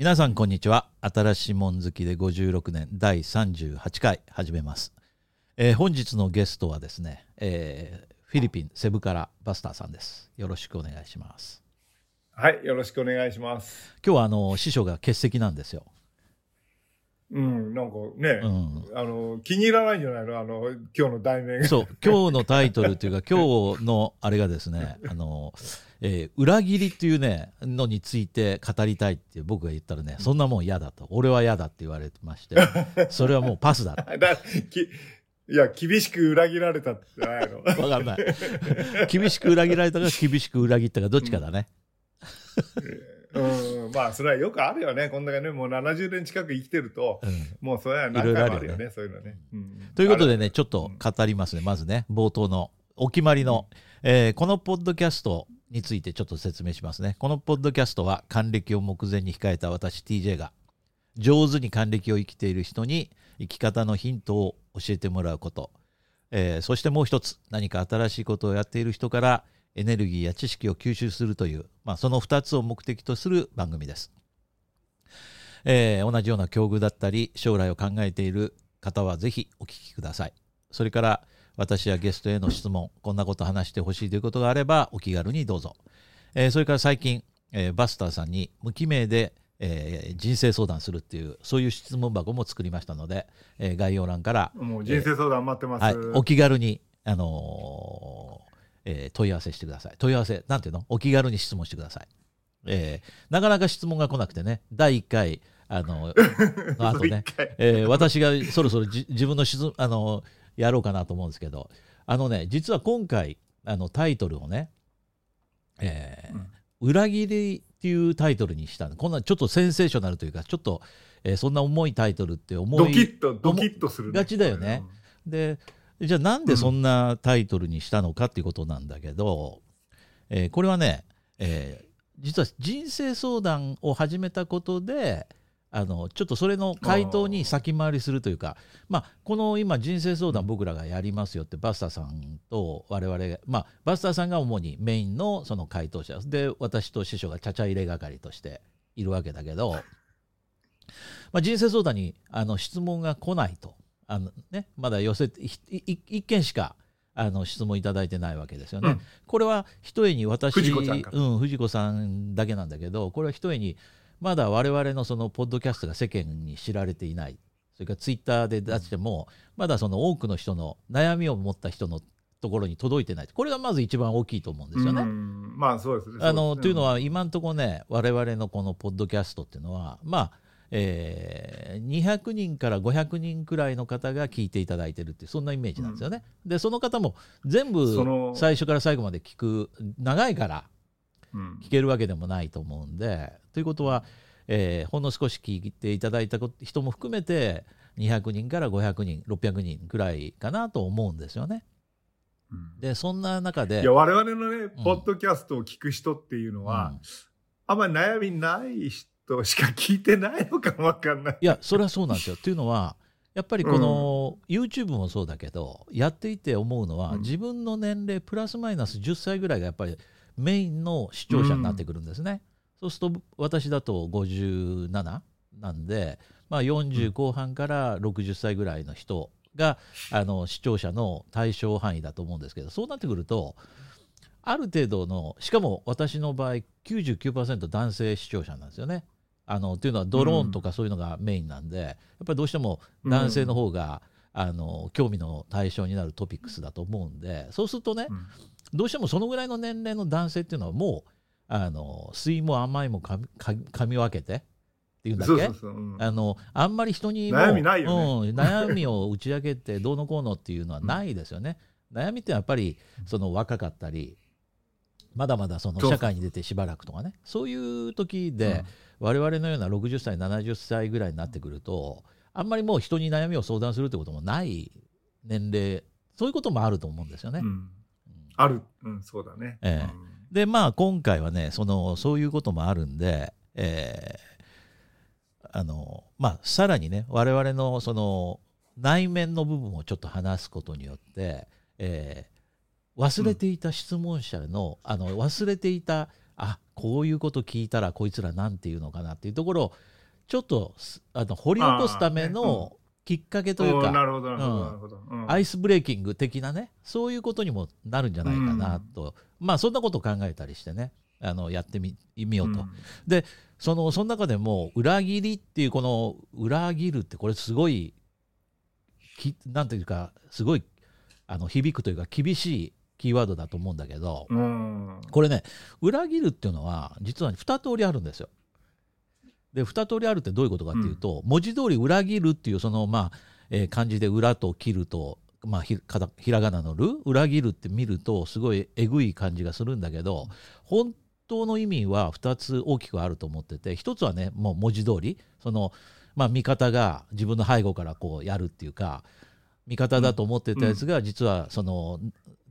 皆さんこんにちは。新しいもん好きで56年第38回始めます、えー本日のゲストはですね、えーフィリピンセブからバスターさんです。よろしくお願いします。はい、よろしくお願いします。今日はあの師匠が欠席なんですよ。うん、なんかね、うん。あの、気に入らないんじゃないの？あの、今日の題名が。そう今日のタイトルというか今日のあれがですねあの、えー裏切りっていうねのについて語りたいって僕が言ったらねそんなもん嫌だと。俺は嫌だって言われてまして それはもうパスだ だきいや、厳しく裏切られたってないの？わかんない。厳しく裏切られたか厳しく裏切ったかどっちかだね、うん、まあ、それはよくあるよね。こんだけね、もう70年近く生きてると、うん。もうそれは何回もあるよね、そういうのね。うん。ということでね、あちょっと語りますね。まずね、冒頭のお決まりの、えーこのポッドキャストについてちょっと説明しますね。このポッドキャストは還暦を目前に控えた私 TJ が上手に還暦を生きている人に生き方のヒントを教えてもらうこと、えーそしてもう一つ何か新しいことをやっている人からエネルギーや知識を吸収するという、まあ、その二つを目的とする番組です。えー同じような境遇だったり将来を考えている方はぜひお聞きくださいそれから私やゲストへの質問こんなこと話してほしいということがあればお気軽にどうぞ、えーそれから最近、えーバスターさんに無記名で、えー人生相談するっていうそういう質問箱も作りましたので、えー概要欄から、もう人生相談待ってます。はい、お気軽に、あのーえー問い合わせしてください。問い合わせなんていうの？お気軽に質問してください、えーなかなか質問が来なくてね第1回あの の後ねえー私がそろそろじ自分の質問あのやろうかなと思うんですけどあのね実は今回あのタイトルをね、えーうん。裏切りっていうタイトルにしたの。こんなちょっとセンセーショナルというかちょっと、えーそんな重いタイトルって思いドキッと、ドキッとする、がちだよね。でじゃあなんでそんなタイトルにしたのかっていうことなんだけど、えーこれはね、えー実は人生相談を始めたことであのちょっとそれの回答に先回りするというかまあ、この今人生相談僕らがやりますよってバスターさんと我々が、まあ、バスターさんが主にメインのその回答者で私と師匠がちゃちゃ入れ係としているわけだけど、まあ、人生相談にあの質問が来ないとあの、ね、まだ寄せていい一件しかあの質問いただいてないわけですよね。うん。これは一重に私藤子うん、藤子さんだけなんだけどこれは一重にまだ我々のそのポッドキャストが世間に知られていないそれからツイッターで出してもまだその多くの人の悩みを持った人のところに届いてないこれがまず一番大きいと思うんですよね。うんまあ、そうですね。あのというのは、は今のところね我々のこのポッドキャストっていうのはまあ、えー200人から500人くらいの方が聞いていただいてるっていうそんなイメージなんですよね。でその方も全部最初から最後まで聞く長いからうん聞けるわけでもないと思うんでということは、えーほんの少し聞いていただいた人も含めて200人から500人600人くらいかなと思うんですよね。うんでそんな中でいや、我々のね、ポッドキャストを聞く人っていうのは、うんあんまり悩みない人しか聞いてないのかもわかんない。いやそれはそうなんですよ。というのはやっぱりこの YouTube もそうだけどやっていて思うのは、うん自分の年齢プラスマイナス10歳ぐらいがやっぱりメインの視聴者になってくるんですね。そうすると私だと57なんで、まあ、40後半から60歳ぐらいの人があの視聴者の対象範囲だと思うんですけどそうなってくるとある程度のしかも私の場合99%男性視聴者なんですよね。あのっていうのはドローンとかそういうのがメインなんで、やっぱりどうしても男性の方が、あの興味の対象になるトピックスだと思うんでそうするとね、うん。どうしてもそのぐらいの年齢の男性っていうのはもうあの酸いも甘いもかみかみ分けてっていうんだっけ？あのあんまり人にも悩みないよね。うん、悩みを打ち明けてどうのこうのっていうのはないですよね。悩みってやっぱりその若かったりまだまだその社会に出てしばらくとかね。そういう時で、我々のような60歳70歳ぐらいになってくるとあんまりもう人に悩みを相談するってこともない年齢そういうこともあると思うんですよね。うん。うん。ある。うん、そうだね。ええでまあ今回はねそのそういうこともあるんで、えーあのまあさらにね我々のその内面の部分をちょっと話すことによって、えー忘れていた質問者の,、あの忘れていたあこういうこと聞いたらこいつらなんて言うのかなっていうところをちょっとあの掘り起こすためのきっかけというか、るほど、なるほど、うんなるほど。うんアイスブレーキング的なねそういうことにもなるんじゃないかなと、まあそんなことを考えたりしてねあのやってみみようと。そのその中でも裏切りっていうこの裏切るってこれすごいきなんていうかすごいあの響くというか厳しいキーワードだと思うんだけどうん。うんこれね裏切るっていうのは実は2通りあるんですよ。で2通りあるってどういうことかっていうと、文字通り裏切るっていうそのまあ、えー漢字で裏と切ると、まあ、ひひらがなのる裏切るって見るとすごいえぐい感じがするんだけど本当の意味は2つ大きくあると思ってて1つはねもう文字通りその、まあ、味方が自分の背後からこうやるっていうか味方だと思ってたやつが実はその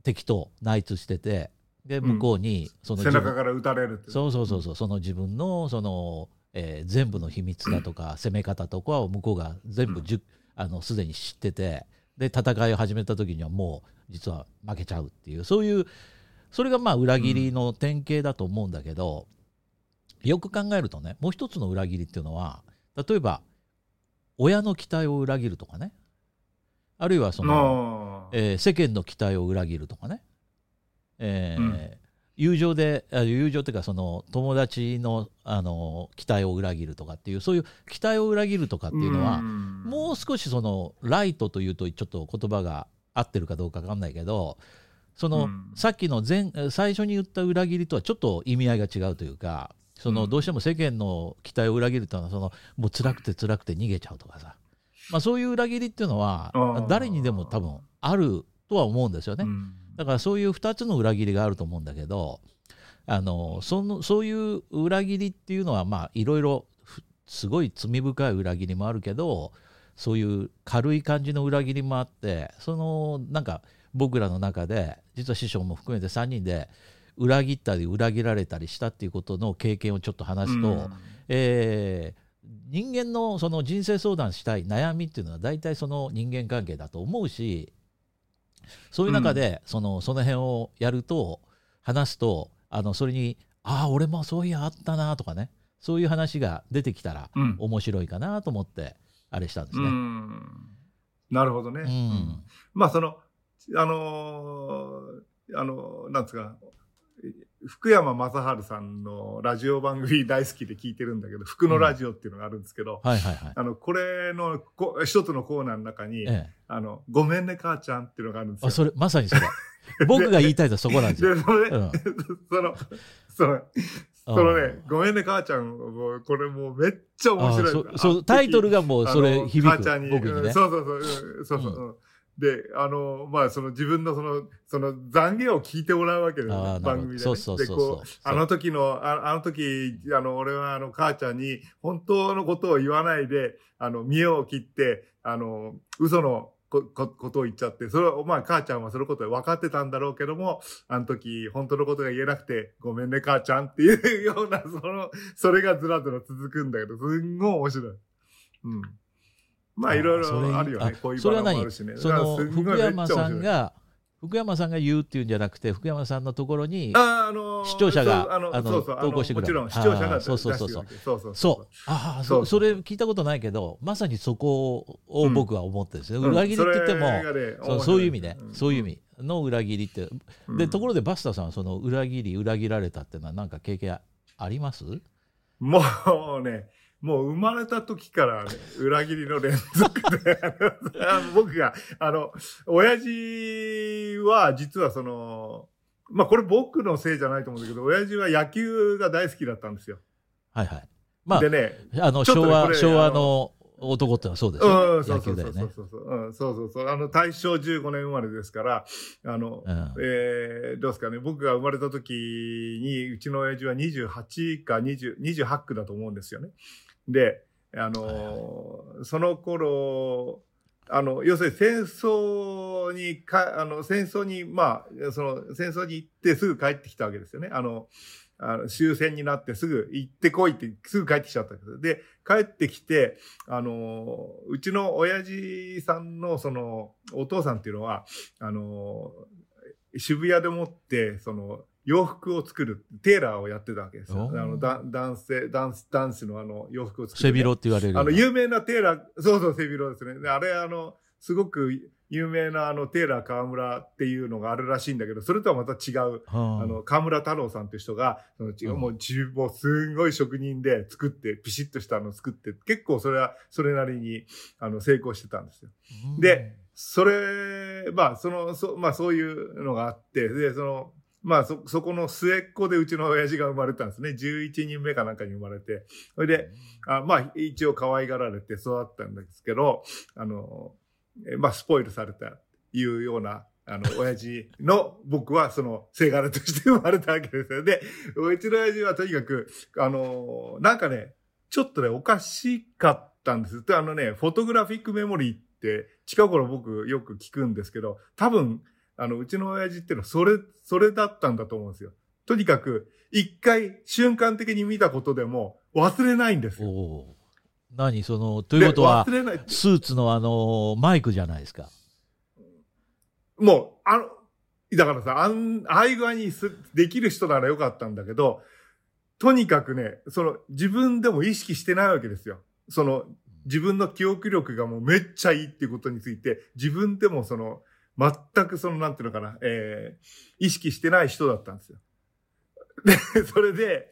敵と内通しててで向こうにその背自分中から撃たれる。そうそうそうそうその自分のその、えー全部の秘密だとか攻め方とかを向こうが全部じゅ、あのすでに知っててで戦いを始めた時にはもう実は負けちゃうっていうそういうそれがまあ裏切りの典型だと思うんだけど、よく考えるとねもう一つの裏切りっていうのは例えば親の期待を裏切るとかね。あるいはその、えー世間の期待を裏切るとかね、えーうん友情であ友情っていうかその友達のあの期待を裏切るとかっていうそういう期待を裏切るとかっていうのは、ん。もう少しそのライトというとちょっと言葉が合ってるかどうか分かんないけどその、うん。さっきの前最初に言った裏切りとはちょっと意味合いが違うというかそのうん。どうしても世間の期待を裏切るというのはそのもう辛くて辛くて逃げちゃうとかさ、まあ、そういう裏切りっていうのは誰にでも多分あるとは思うんですよね。うんだからそういう2つの裏切りがあると思うんだけどあのそのそういう裏切りっていうのはまあいろいろふすごい罪深い裏切りもあるけどそういう軽い感じの裏切りもあってそのなんか僕らの中で実は師匠も含めて3人で裏切ったり裏切られたりしたっていうことの経験をちょっと話すと、うん。えー人間のその人生相談したい悩みっていうのは大体その人間関係だと思うしそういう中でそのその辺をやると話すとあのそれに「ああ俺もそういやあったな」とかねそういう話が出てきたらうん面白いかなと思ってあれしたんですうね。んなるほどね。ううんんまあその、あのーあの、なんですか、福山雅治さんのラジオ番組大好きで聞いてるんだけど、福のラジオっていうのがあるんですけど、はいはいはい。あの、これのこ一つのコーナーの中に、ええ、あの、ごめんね母ちゃんっていうのがあるんですよ。あそれまさにそれ 僕が言いたいのはそこなんですよ。で、それ、うんその、その、そのね、ごめんね母ちゃん、もうこれもうめっちゃ面あ白い。そそうタイトルがもうそれ響あの母ちゃんにく僕にね。うんそうそうそううん、そうそう。うんで、あの、まあ、その自分のその、その懺悔を聞いてもらうわけですよ、番組で、ね。そうそうそうそうで、こう、あの時の、ああの時、あの、俺はあの、母ちゃんに本当のことを言わないで、あの、見栄を切って、あの、嘘のここことを言っちゃって、それを、まあ、母ちゃんはそのことで分かってたんだろうけども、あの時、本当のことが言えなくて、ごめんね、母ちゃんっていうような、その、それがずらずら続くんだけど、すんごい面白い。うん。まあ、あいろいろあるよね。あ。こういうそれは何？場もあるしね。その福山さんが福山さんが言うっていうんじゃなくて福山さんのところに視聴者があの投稿してくれる。もちろん視聴者がそうそうそう。そうそうそうそう。ああそそうそれ聞いたことないけどまさにそこを僕は思ってですよ、うん。裏切りって言っても、そうそういう意味ね、ん。そういう意味。の裏切りって、うん。でところでバスターさんはその裏切り裏切られたっていうのは何か経験あります？もうね、もう生まれた時から、ね、裏切りの連続で、僕が、あの、親父は実はその、まあこれ僕のせいじゃないと思うんだけど、親父は野球が大好きだったんですよ。はいはい。まあでね、あの昭和昭和の男ってのはそうですよ、うん、そ野うそうそうそうそう、うん、そうそうそう、あの、大正15年生まれですから、あの、うん。えーどうですかね、僕が生まれた時に、うちの親父は28か20 28区だと思うんですよね。で、あのーその頃、あの、要するに戦争にか、あの、戦争に、まあ、その、戦争に行ってすぐ帰ってきたわけですよね。あの、あの終戦になってすぐ行ってこいってすぐ帰ってきちゃったんです。で、帰ってきて、あの、うちの親父さんのその、お父さんっていうのは、あの、渋谷でもって、その、洋服を作る、テーラーをやってたわけですよ。あの、だ男性、ダンス、男子のあの、洋服を作る、背広って言われる。あの、有名なテーラー、そうそう、背広ですね。であれ、あの、すごく有名なあの、テーラー河村っていうのがあるらしいんだけど、それとはまた違う、はあの、河村太郎さんっていう人が、その違ううんもう自分もすごい職人で作って、ピシッとしたのを作って、結構それは、それなりに、あの、成功してたんですよ。うんで、それ、まあ、その、そ、まあ、そういうのがあって、で、その、まあ、そ、そこの末っ子でうちの親父が生まれたんですね。11人目かなんかに生まれて。それで、あまあ、一応可愛がられて育ったんですけど、あの、まあ、スポイルされたいうような、あの、親父の、僕はその、せがれとして生まれたわけですよ。で、うちの親父はとにかく、あの、なんかね、ちょっとね、おかしかったんです。で、あのね、フォトグラフィックメモリーって、近頃僕よく聞くんですけど、多分、あの、うちの親父っていうのは、それ、それだったんだと思うんですよ。とにかく、一回瞬間的に見たことでも忘れないんですよ。何その、ということはで、忘れない。スーツのあの、マイクじゃないですか。もう、あの、だからさ、あん、ああいう具合にすできる人ならよかったんだけど、とにかくね、その、自分でも意識してないわけですよ。その、自分の記憶力がもうめっちゃいいっていうことについて、自分でもその、全くその、なんていうのかな、えー、意識してない人だったんですよ。で、それで、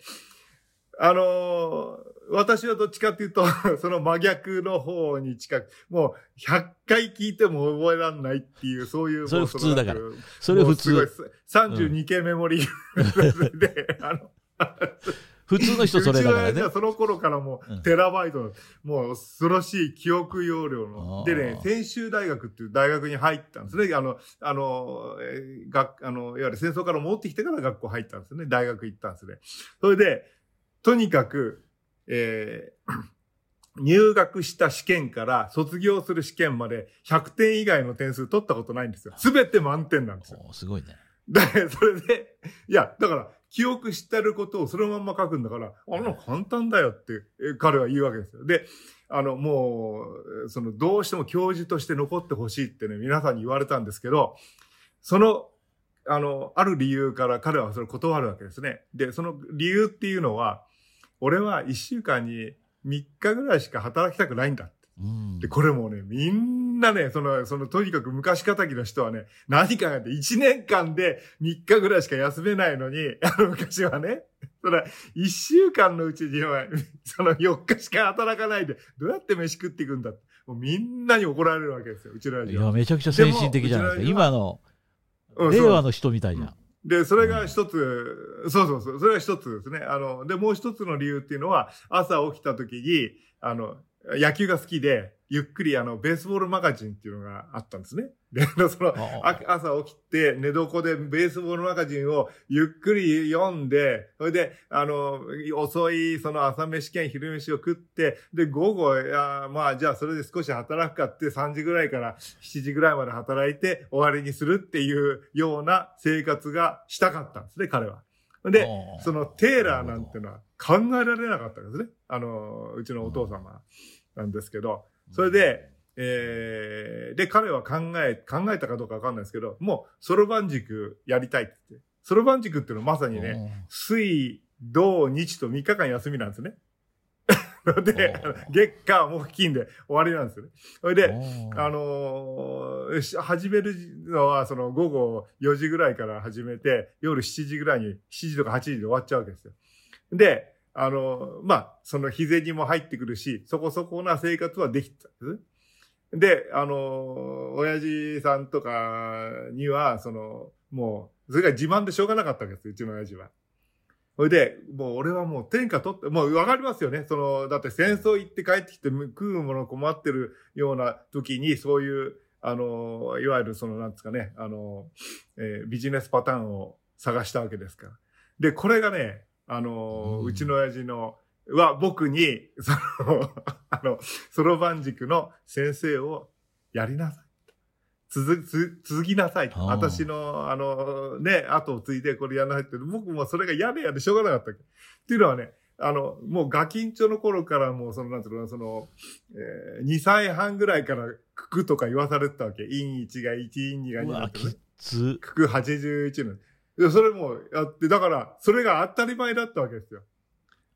あのー私はどっちかっていうと、その真逆の方に近く、もう100回聞いても覚えられないっていう、そういう。それ普通だからそれ普もうすごい通。32系メモリー で、あの、普通の人それだからね。その頃からもうんう、テラバイトの、もう恐ろしい記憶容量の。でね、専修大学っていう大学に入ったんですね。あの、あの、えー学、あの、いわゆる戦争から戻ってきてから学校入ったんですね。大学行ったんですね。それで、とにかく、えー 入学した試験から卒業する試験まで100点以外の点数取ったことないんですよ。すべて満点なんですよ。すごいね。で、それで、いや、だから、記憶してることをそのまんま書くんだから、あの、簡単だよってえ彼は言うわけですよ。で、あの、もう、その、どうしても教授として残ってほしいってね、皆さんに言われたんですけど、その、あの、ある理由から彼はそれを断るわけですね。で、その理由っていうのは、俺は一週間に3日ぐらいしか働きたくないんだって。うんで、これもうね、みんなね、その、その、とにかく昔仇の人はね、何かやって1年間で3日ぐらいしか休めないのに、あの昔はね、それ、1週間のうちには、その4日しか働かないで、どうやって飯食っていくんだって。もうみんなに怒られるわけですよ、うちのいや。めちゃくちゃ先進的じゃないですか。今の、令和の人みたいじゃん。で、それが一つ、そうそうそう、それが一つですね。あの、で、もう一つの理由っていうのは、朝起きた時に、あの、野球が好きで、ゆっくりあの、ベースボールマガジンっていうのがあったんですね。で、その、ああ朝起きて寝床でベースボールマガジンをゆっくり読んで、それで、あの、遅いその朝飯兼昼飯を食って、で、午後、いやまあじゃあそれで少し働くかって3時ぐらいから7時ぐらいまで働いて終わりにするっていうような生活がしたかったんですね、彼は。で、そのテーラーなんてのは考えられなかったんですね。あの、うちのお父様なんですけど、それで、えー、で、彼は考え、考えたかどうかわかんないですけど、もう、そろばん軸やりたいって言って。そろばん軸っていうのはまさにね、水、土、日と3日間休みなんですね。で月火木金で終わりなんですよね。それで、あのーし始めるのは、その午後4時ぐらいから始めて、夜7時ぐらいに、7時とか8時で終わっちゃうわけですよ。で、あのまあ、その日銭も入ってくるし、そこそこな生活はできたんです。で、あの親父さんとかには、その、もう、それが自慢でしょうがなかったわけです、うちの親父は。それで、もう俺はもう天下取って、もうわかりますよね。その、だって戦争行って帰ってきて食うもの困ってるような時に、そういう、あの、いわゆるその、なんですかね、あの、えービジネスパターンを探したわけですから。で、これがね、あの、うんうちの親父の、は僕に、その、あの、そろばん塾の先生をやりなさい。続、つ続きなさい私の、あの、ね、後を継いでこれやらないって、僕もそれが嫌で嫌でしょうがなかった。っていうのはね、あの、もうガキンチョの頃からもうその、なんていうの、その、えー、2歳半ぐらいから九九とか言わされてたわけ。陰1が1、陰2が2うわ、だとねき。つ。九九81の。いや、それもやって、だから、それが当たり前だったわけですよ。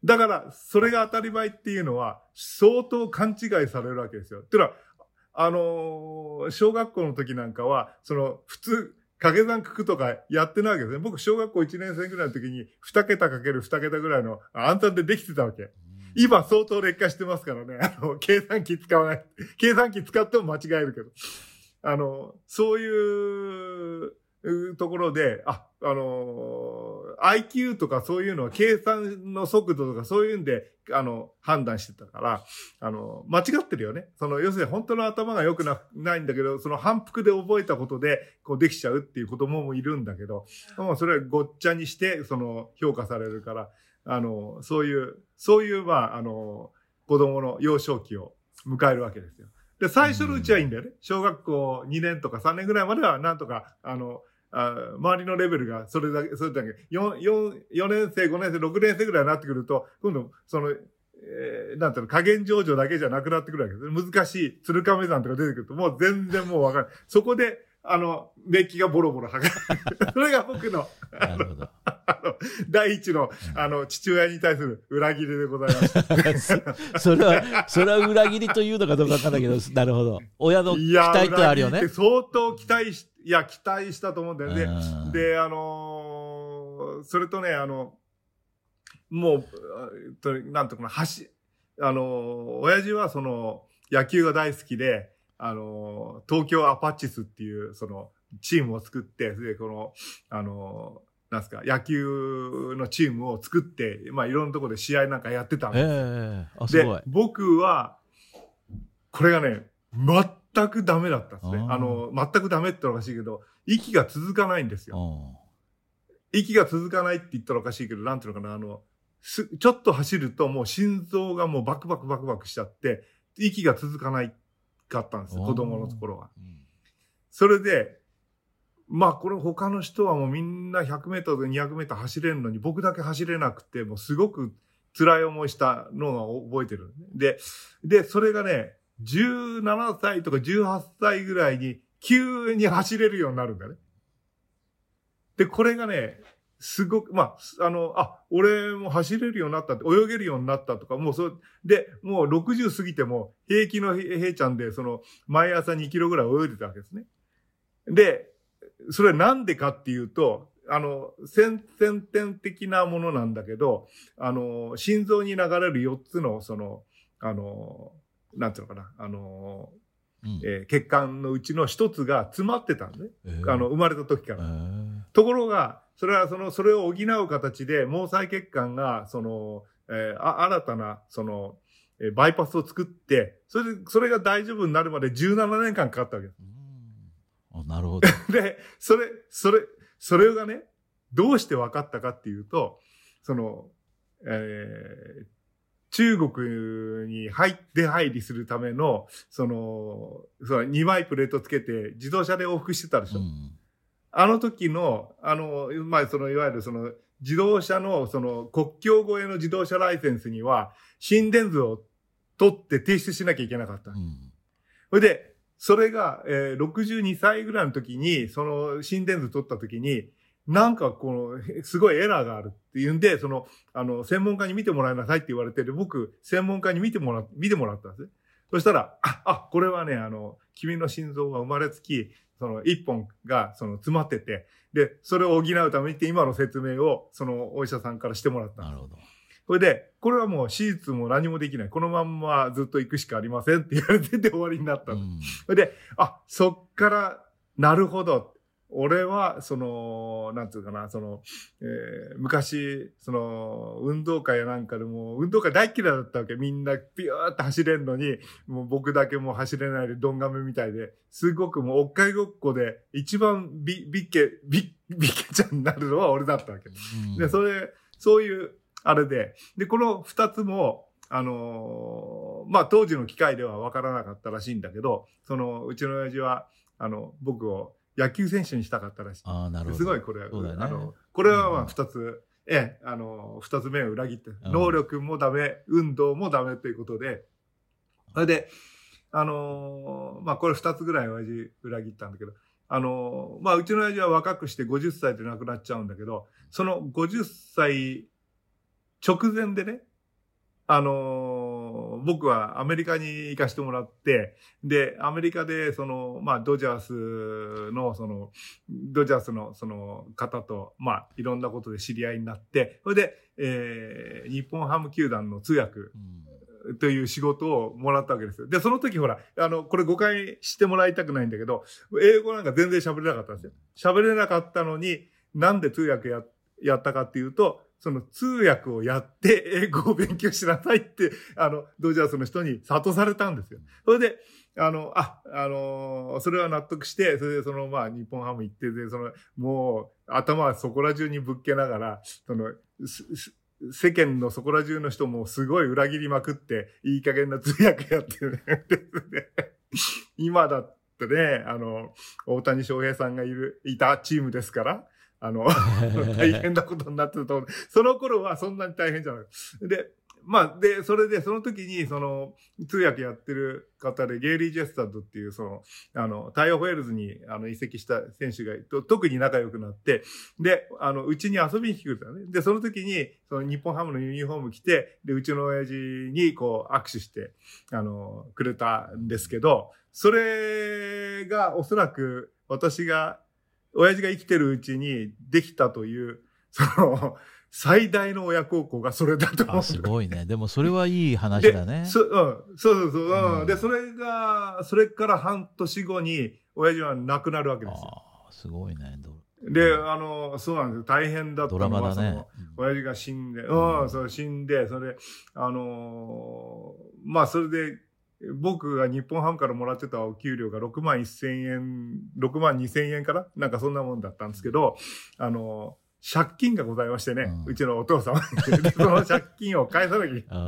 だから、それが当たり前っていうのは、相当勘違いされるわけですよ。っていうのは、あのー小学校の時なんかは、その、普通、掛け算九九とかやってないわけですね。僕、小学校1年生ぐらいの時に、2桁かける2桁ぐらいの暗算でできてたわけ。今相当劣化してますからね。あの、計算機使わない。計算機使っても間違えるけど。あの、そういうところで、あ、あの、IQ とかそういうのは計算の速度とかそういうんで、あの、判断してたから、あの、間違ってるよね。その、要するに本当の頭が良くなないんだけど、その反復で覚えたことで、こうできちゃうっていう子供もいるんだけど、もうそれはごっちゃにして、その、評価されるから、あの、そういう、そういう、まあ、あの、子供の幼少期を迎えるわけですよ。で、最初のうちはいいんだよね。小学校2年とか3年ぐらいまでは、なんとか、あの、あ周りのレベルがそれだけ、それだけ、4、4、4年生、5年生、6年生ぐらいになってくると、今度、その、えーなんていうの、加減上場だけじゃなくなってくるわけです。難しい、鶴亀山とか出てくると、もう全然もうわかんない。そこで、あの、メッキがボロボロ剥がれる。それが僕の、なるほど。あの、第一の、あの、父親に対する裏切りでございます。それは、それは裏切りというのかどうかわかんないけど、なるほど。親の期待ってあるよね。相当期待し、いや、期待したと思うんだよね。うん。で、あのーそれとね、あの、もう、となんとかな、走、あのー親父はその、野球が大好きで、あのー東京アパッチスっていう、その、チームを作って、それでこの、あのーなんすか、野球のチームを作って、まあ、いろんなところで試合なんかやってたんえですえあ、すで僕は、これがね、全くダメだったんですね。あの、全くダメってのはおかしいけど、息が続かないんですよ。うん息が続かないって言ったらおかしいけど、なんていうのかな、あの、す、ちょっと走るともう心臓がもうバクバクバクバクしちゃって、息が続かないかったんですよ、子供のところは。うんそれで、まあこれ他の人はもうみんな100メートル200メートル走れるのに僕だけ走れなくて、もうすごく辛い思いしたのを覚えてる。で、で、それがね、17歳とか18歳ぐらいに急に走れるようになるんだね。で、これがね、すごく、まあ、あの、あ、俺も走れるようになったって、泳げるようになったとか、もうそう、で、もう60過ぎても、平気のへ平ちゃんで、その、毎朝2キロぐらい泳いでたわけですね。で、それなんでかっていうと、あの、先先天的なものなんだけど、あの、心臓に流れる4つの、その、あの、なんていうのかな、あの、うんえー血管のうちの一つが詰まってたんで、ええあの、生まれた時かえら。えところが、それはその、それを補う形で、毛細血管が、その、えーあ新たな、その、えーバイパスを作って、それで、それが大丈夫になるまで17年間かかったわけです。うんあなるほど。で、それ、それ、それがね、どうして分かったかっていうと、その、えー中国に入って入りするための、その、その2枚プレートつけて自動車で往復してたでしょ。うんあの時の、あの、まあ、その、いわゆるその、自動車の、その、国境越えの自動車ライセンスには、心電図を取って提出しなきゃいけなかった。うんそれで、それが、えー62歳ぐらいの時に、その心電図取った時に、なんかこの、へすごいエラーがあるっていうんで、その、あの、専門家に見てもらいなさいって言われてで、僕、専門家に見てもら、見てもらったんですね。そしたら、あ、あ、これはね、あの、君の心臓は生まれつき、その一本が、その、詰まってて、で、それを補うためにって今の説明を、その、お医者さんからしてもらったんですなるほど。それで、これはもう手術も何もできない。このまんまずっと行くしかありませんって言われてて終わりになったの。うんそれで、あ、そっから、なるほど。俺は、その、なんつうかな、その、えー昔、その、運動会やなんかでも、運動会大嫌いだったわけ。みんな、ピューって走れんのに、もう僕だけもう走れないで、ドンガメみたいで、すごくもう、おっかいごっこで、一番ビ、ビッケ、ビッ、ビッケちゃんになるのは俺だったわけ。うんで、それ、そういう、あれで、で、この二つも、あのーまあ、当時の機械では分からなかったらしいんだけど、その、うちの親父は、あの、僕を野球選手にしたかったらしい。ああ、なるほど。すごい、これ、ね。あの、これはまあ、うん二つ、ええ、あの、二つ目を裏切って、うん。能力もダメ、運動もダメということで、それで、あのーまあ、これ二つぐらい親父裏切ったんだけど、あの、まあ、うちの親父は若くして50歳で亡くなっちゃうんだけど、その50歳直前でね、あのー、僕はアメリカに行かしてもらって、で、アメリカで、その、まあ、ドジャースの、その、ドジャースの、その方と、まあ、いろんなことで知り合いになって、それで、えー、日本ハム球団の通訳、という仕事をもらったわけですよ。で、その時ほら、あの、これ誤解してもらいたくないんだけど、英語なんか全然喋れなかったんですよ。喋れなかったのに、なんで通訳や、やったかっていうと、その通訳をやって英語を勉強しなさいって、あの、ドジャースの人に諭されたんですよ。それで、あの、あ、あのそれは納得して、それでその、まあ、日本ハム行って、で、その、もう、頭はそこら中にぶっけながら、その、世間のそこら中の人もすごい裏切りまくって、いい加減な通訳やってる、ね今だってね、あの、大谷翔平さんがいる、いたチームですから、あの、大変なことになってると思う。その頃はそんなに大変じゃない。で、まあ、で、それで、その時に、その、通訳やってる方で、ゲイリー・ジェスタッドっていう、その、あの、タイオ・フェールズに、あの、移籍した選手が、と特に仲良くなって、で、あの、うちに遊びに来てくれたね。で、その時に、その、日本ハムのユニフォーム着て、で、うちの親父に、こう、握手して、あの、くれたんですけど、それが、おそらく、私が、親父が生きてるうちにできたという、その、最大の親孝行がそれだと思う。すごいね。でもそれはいい話だね。そ,、うん、そうそうそう、うん、で、それが、それから半年後に、親父は亡くなるわけですよ。あすごいね。で、あの、そうなんですよ。大変だったのは、ね、親父が死んで、うん、うん、そう、死んで、それ、あのー、まあ、それで、僕が日本ハムからもらってたお給料が6万1千円、6万2千円かななんかそんなもんだったんですけど、あの、借金がございましてね、うん、ちのお父様 その借金を返さなきゃいけな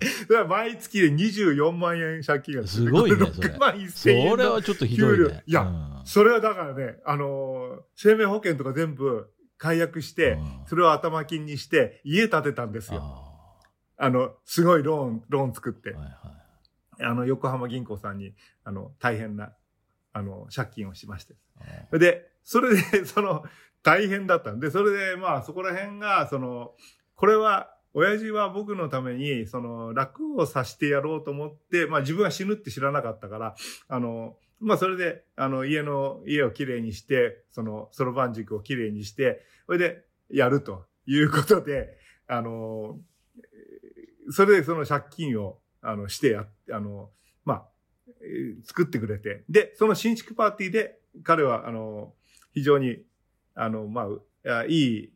い。それは毎月で24万円借金がすごいね。6万1000円それはちょっとひどい、ね、いや、うん、それはだからね、あの、生命保険とか全部解約して、うん、それを頭金にして、家建てたんですよ。あの、すごいローン、ローン作って。はいはいあの、横浜銀行さんに、あの、大変な、あの、借金をしまして。で、それで、その、大変だったんで、それで、まあ、そこら辺が、その、これは、親父は僕のために、その、楽をさせてやろうと思って、まあ自分は死ぬって知らなかったから、あの、まあそれで、あの、家の、家をきれいにして、その、そろばん軸をきれいにして、それで、やるということで、あの、それでその借金を、あの、してや、あの、まあ、えー、作ってくれて。で、その新築パーティーで、彼は、あの、非常に、あの、まあ、いい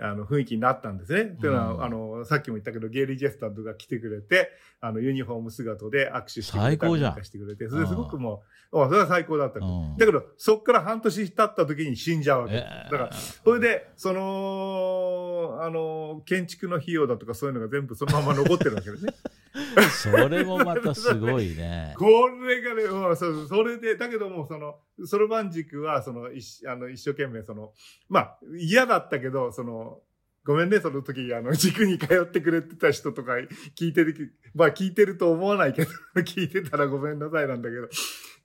あの、雰囲気になったんですね。というのは、あの、さっきも言ったけど、ゲイリー・ジェスタッドが来てくれて、あの、ユニフォーム姿で握手してくれたりかしてくれて、それすごくもう、それは最高だった。だけど、そっから半年経った時に死んじゃうわけ。だから、それで、その、あの、建築の費用だとかそういうのが全部そのまま残ってるわけですね。それもまたすごいね。これがね、う、そそれで、だけども、その、そろばん軸は、その、一あの一生懸命、その、まあ、嫌だったけど、その、ごめんね、その時、あの、塾に通ってくれてた人とか聞いてる、まあ聞いてると思わないけど、聞いてたらごめんなさいなんだけど、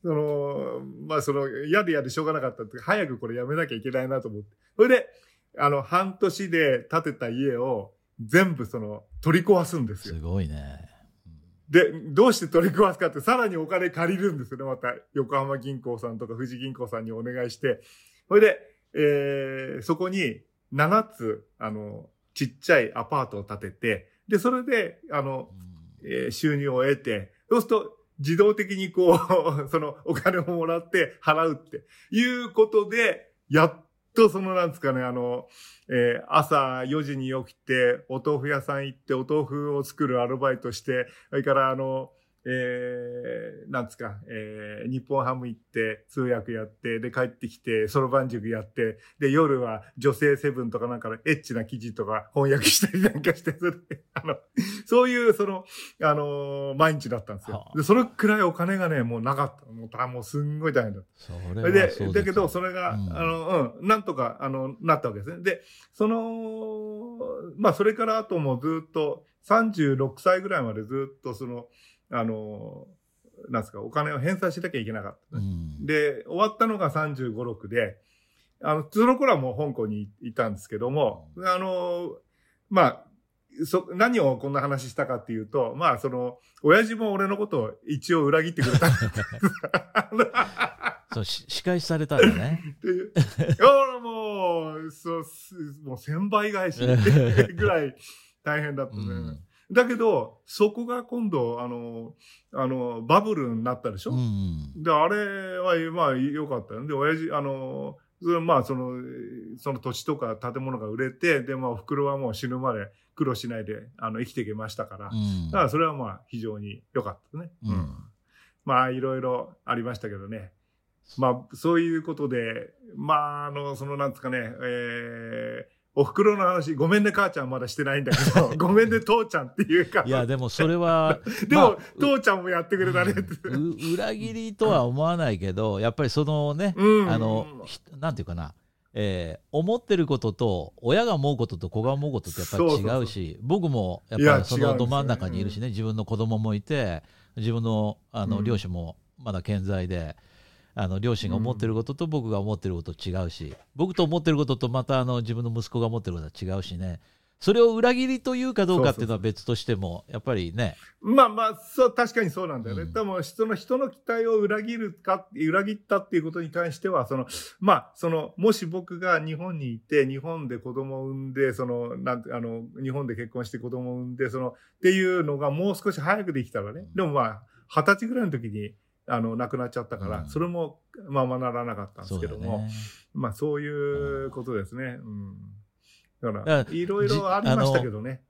その、まあその、嫌で嫌でしょうがなかったって、早くこれやめなきゃいけないなと思って。それで、あの、半年で建てた家を全部その、取り壊すんですよ。すごいね。で、どうして取り壊すかって、さらにお金借りるんですよね、また。横浜銀行さんとか富士銀行さんにお願いして。それで、えー、そこに7つ、あの、ちっちゃいアパートを建てて、で、それで、あの、えー、収入を得て、そうすると、自動的にこう、そのお金をもらって払うっていうことで、やっとそのなんですかね、あの、えー、朝4時に起きて、お豆腐屋さん行って、お豆腐を作るアルバイトして、それからあの、えー、なんですか、えー、日本ハム行って、通訳やって、で、帰ってきて、そろばん塾やって、で、夜は女性セブンとかなんかのエッチな記事とか翻訳したりなんかして、それで、あの、そういう、その、あのー、毎日だったんですよ。で、それくらいお金がね、もうなかった。もう、もうすんごい大変だった。それでだけど、それが、うん、あの、うん、なんとか、あの、なったわけですね。で、その、まあ、それからあともずっと、36歳ぐらいまでずっとその、あの、なんですか、お金を返済しなきゃいけなかった、ねうんで、終わったのが35、6で、あの、その頃はもう香港にいたんですけども、あの、まあ、そ、何をこんな話したかっていうと、まあ、その、親父も俺のことを一応裏切ってくれた。そうし仕返しされたんだね。でいや、もう、そう、すもう千倍返しぐらい大変だったね。うんだけど、そこが今度、あの、あの、バブルになったでしょ、うんで、あれは、まあ、良かったよ。で、親父、あの、まあ、その、その土地とか建物が売れて、で、まあ、お袋はもう死ぬまで苦労しないで、あの、生きていけましたから。うんだから、それはまあ、非常に良かったね。うんまあ、いろいろありましたけどね。まあ、そういうことで、まあ、あの、その、なんですかね、えー、お袋の話、ごめんね、母ちゃんまだしてないんだけど、ごめんね、父ちゃんっていうか。いや、でもそれは、でも、まあ父ちゃんもやってくれたねって。う裏切りとは思わないけど、やっぱりそのね、うん。あの、ひなんていうかな、えー思ってることと、親が思うことと子が思うことってやっぱり違うし、僕もやっぱりそのど真ん中にいるしね、自分の子供もいて、自分のあのうん両親もまだ健在で、あの両親が思ってることと僕が思ってること違うし、僕と思ってることとまたあの自分の息子が思ってることは違うしね、それを裏切りというかどうかっていうのは別としても、やっぱりね、まあまあ、そう、確かにそうなんだよね。うんでも、その人の期待を裏切るか、裏切ったっていうことに関しては、その、まあ、その、もし僕が日本にいて、日本で子供を産んで、その、なんて、あの、日本で結婚して子供を産んで、その、っていうのがもう少し早くできたらね。でもまあ、二十歳ぐらいの時に、あの、亡くなっちゃったから、うんそれも、まあまあならなかったんですけども、ね。まあそういうことですね。うん。だか、ららいろいろありましたけどね。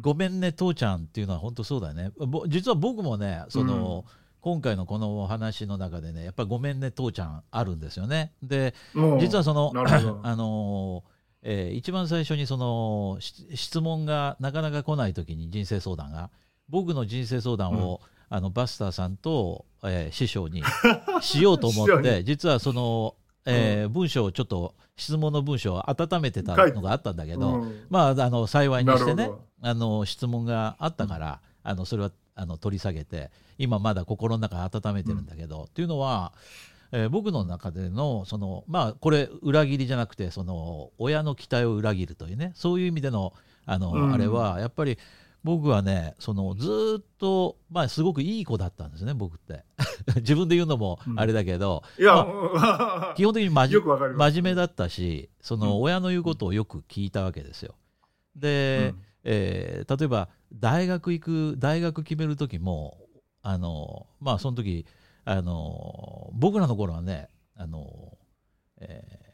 ごめんね、父ちゃんっていうのは本当そうだよね。ぼ実は僕もね、その、今回のこのお話の中でね、やっぱりごめんね、父ちゃんあるんですよね。で、うん実はその、あのーえー一番最初にそのし質問がなかなか来ない時に人生相談が僕の人生相談を、あのバスターさんと、えー師匠にしようと思って 実はその、えー文章をちょっと質問の文章を温めてたのがあったんだけど、うん。まああの幸いにしてねあの質問があったから、あのそれはあの取り下げて今まだ心の中温めてるんだけど、っていうのは、えー僕の中でのそのまあこれ裏切りじゃなくてその親の期待を裏切るというねそういう意味でのあの、うん。あれはやっぱり僕はねそのずーっとまあすごくいい子だったんですね僕って。自分で言うのもあれだけど、いや、ま 基本的に真面目だったしその親の言うことをよく聞いたわけですよ。で、えー例えば大学行く大学決める時もあのまあその時あの僕らの頃はねあの、えー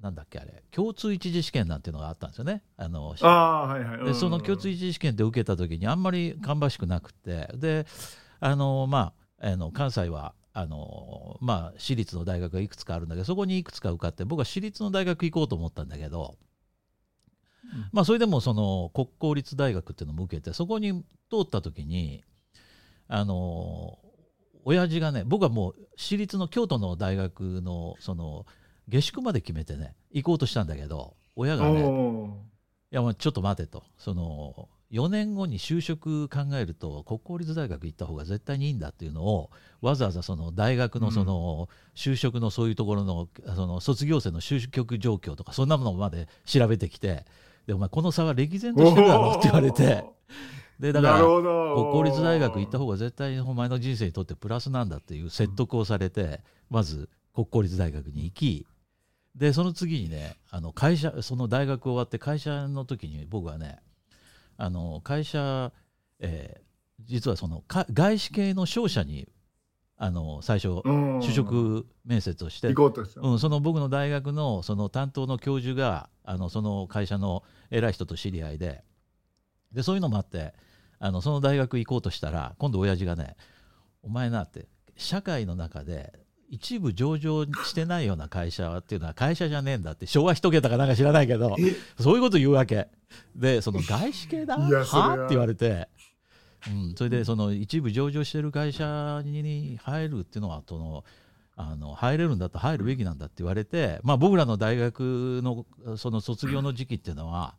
なんだっけあれ共通一次試験なんていうのがあったんですよね。あのああ、はいはい。でその共通一次試験で受けた時にあんまり芳しくなくてであのまああの関西はあのまあ私立の大学がいくつかあるんだけどそこにいくつか受かって僕は私立の大学行こうと思ったんだけど、うんまあそれでもその国公立大学っていうのも受けてそこに通った時にあの親父がね僕はもう私立の京都の大学のその下宿まで決めてね行こうとしたんだけど親がねいやもうちょっと待てと。その4年後に就職考えると国公立大学行った方が絶対にいいんだっていうのをわざわざその大学のその就職のそういうところのその卒業生の就職状況とかそんなものまで調べてきてでお前この差は歴然としてるだろって言われてでだから国公立大学行った方が絶対にお前の人生にとってプラスなんだっていう説得をされてまず国公立大学に行きでその次にねあの会社その大学終わって会社の時に僕はねあの会社、えー実はそのか外資系の商社にあの最初うん就職面接をして行こうとした。うん、その僕の大学のその担当の教授があのその会社の偉い人と知り合いででそういうのもあってあのその大学行こうとしたら今度親父がね「お前な」って社会の中で一部上場してないような会社っていうのは会社じゃねえんだって昭和一桁かなんか知らないけどえ？そういうこと言うわけ。でその外資系だ？は。はって言われて、うん、それでその一部上場してる会社に入るっていうのはそのあの入れるんだったら入るべきなんだって言われて、まあ、僕らの大学のその卒業の時期っていうのは、